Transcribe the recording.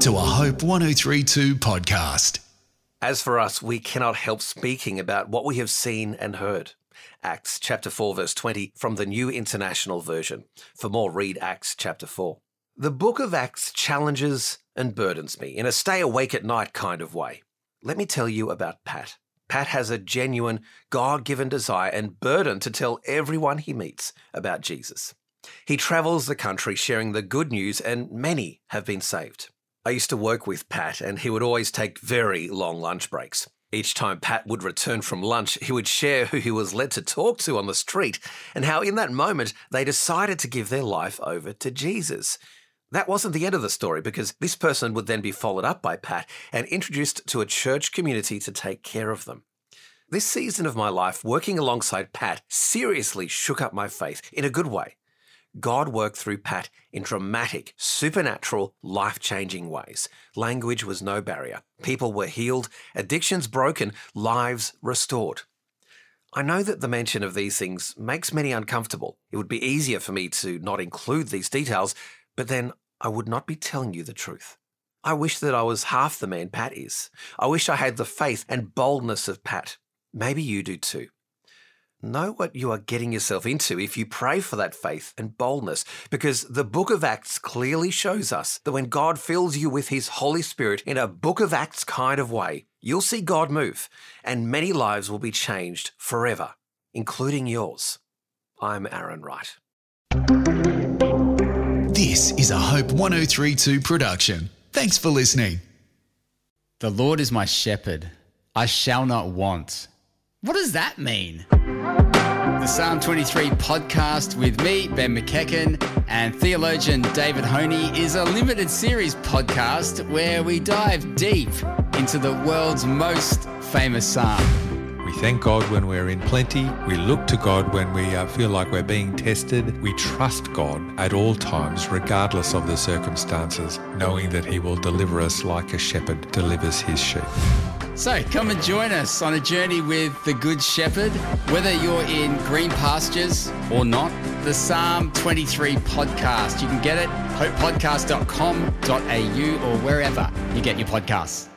to a Hope 1032 podcast. As for us, we cannot help speaking about what we have seen and heard. Acts chapter 4, verse 20 from the New International Version. For more, read Acts chapter 4. The book of Acts challenges and burdens me in a stay awake at night kind of way. Let me tell you about Pat. Pat has a genuine, God given desire and burden to tell everyone he meets about Jesus. He travels the country sharing the good news, and many have been saved. I used to work with Pat, and he would always take very long lunch breaks. Each time Pat would return from lunch, he would share who he was led to talk to on the street and how in that moment they decided to give their life over to Jesus. That wasn't the end of the story because this person would then be followed up by Pat and introduced to a church community to take care of them. This season of my life, working alongside Pat, seriously shook up my faith in a good way. God worked through Pat in dramatic, supernatural, life changing ways. Language was no barrier. People were healed, addictions broken, lives restored. I know that the mention of these things makes many uncomfortable. It would be easier for me to not include these details, but then I would not be telling you the truth. I wish that I was half the man Pat is. I wish I had the faith and boldness of Pat. Maybe you do too. Know what you are getting yourself into if you pray for that faith and boldness, because the book of Acts clearly shows us that when God fills you with his Holy Spirit in a book of Acts kind of way, you'll see God move, and many lives will be changed forever, including yours. I'm Aaron Wright. This is a Hope 1032 production. Thanks for listening. The Lord is my shepherd, I shall not want. What does that mean? The Psalm 23 podcast with me, Ben McEachen, and theologian David Honey is a limited series podcast where we dive deep into the world's most famous psalm. We thank God when we're in plenty. We look to God when we uh, feel like we're being tested. We trust God at all times, regardless of the circumstances, knowing that He will deliver us like a shepherd delivers his sheep. So come and join us on a journey with the Good Shepherd, whether you're in green pastures or not. The Psalm 23 podcast. You can get it hopepodcast.com.au or wherever you get your podcasts.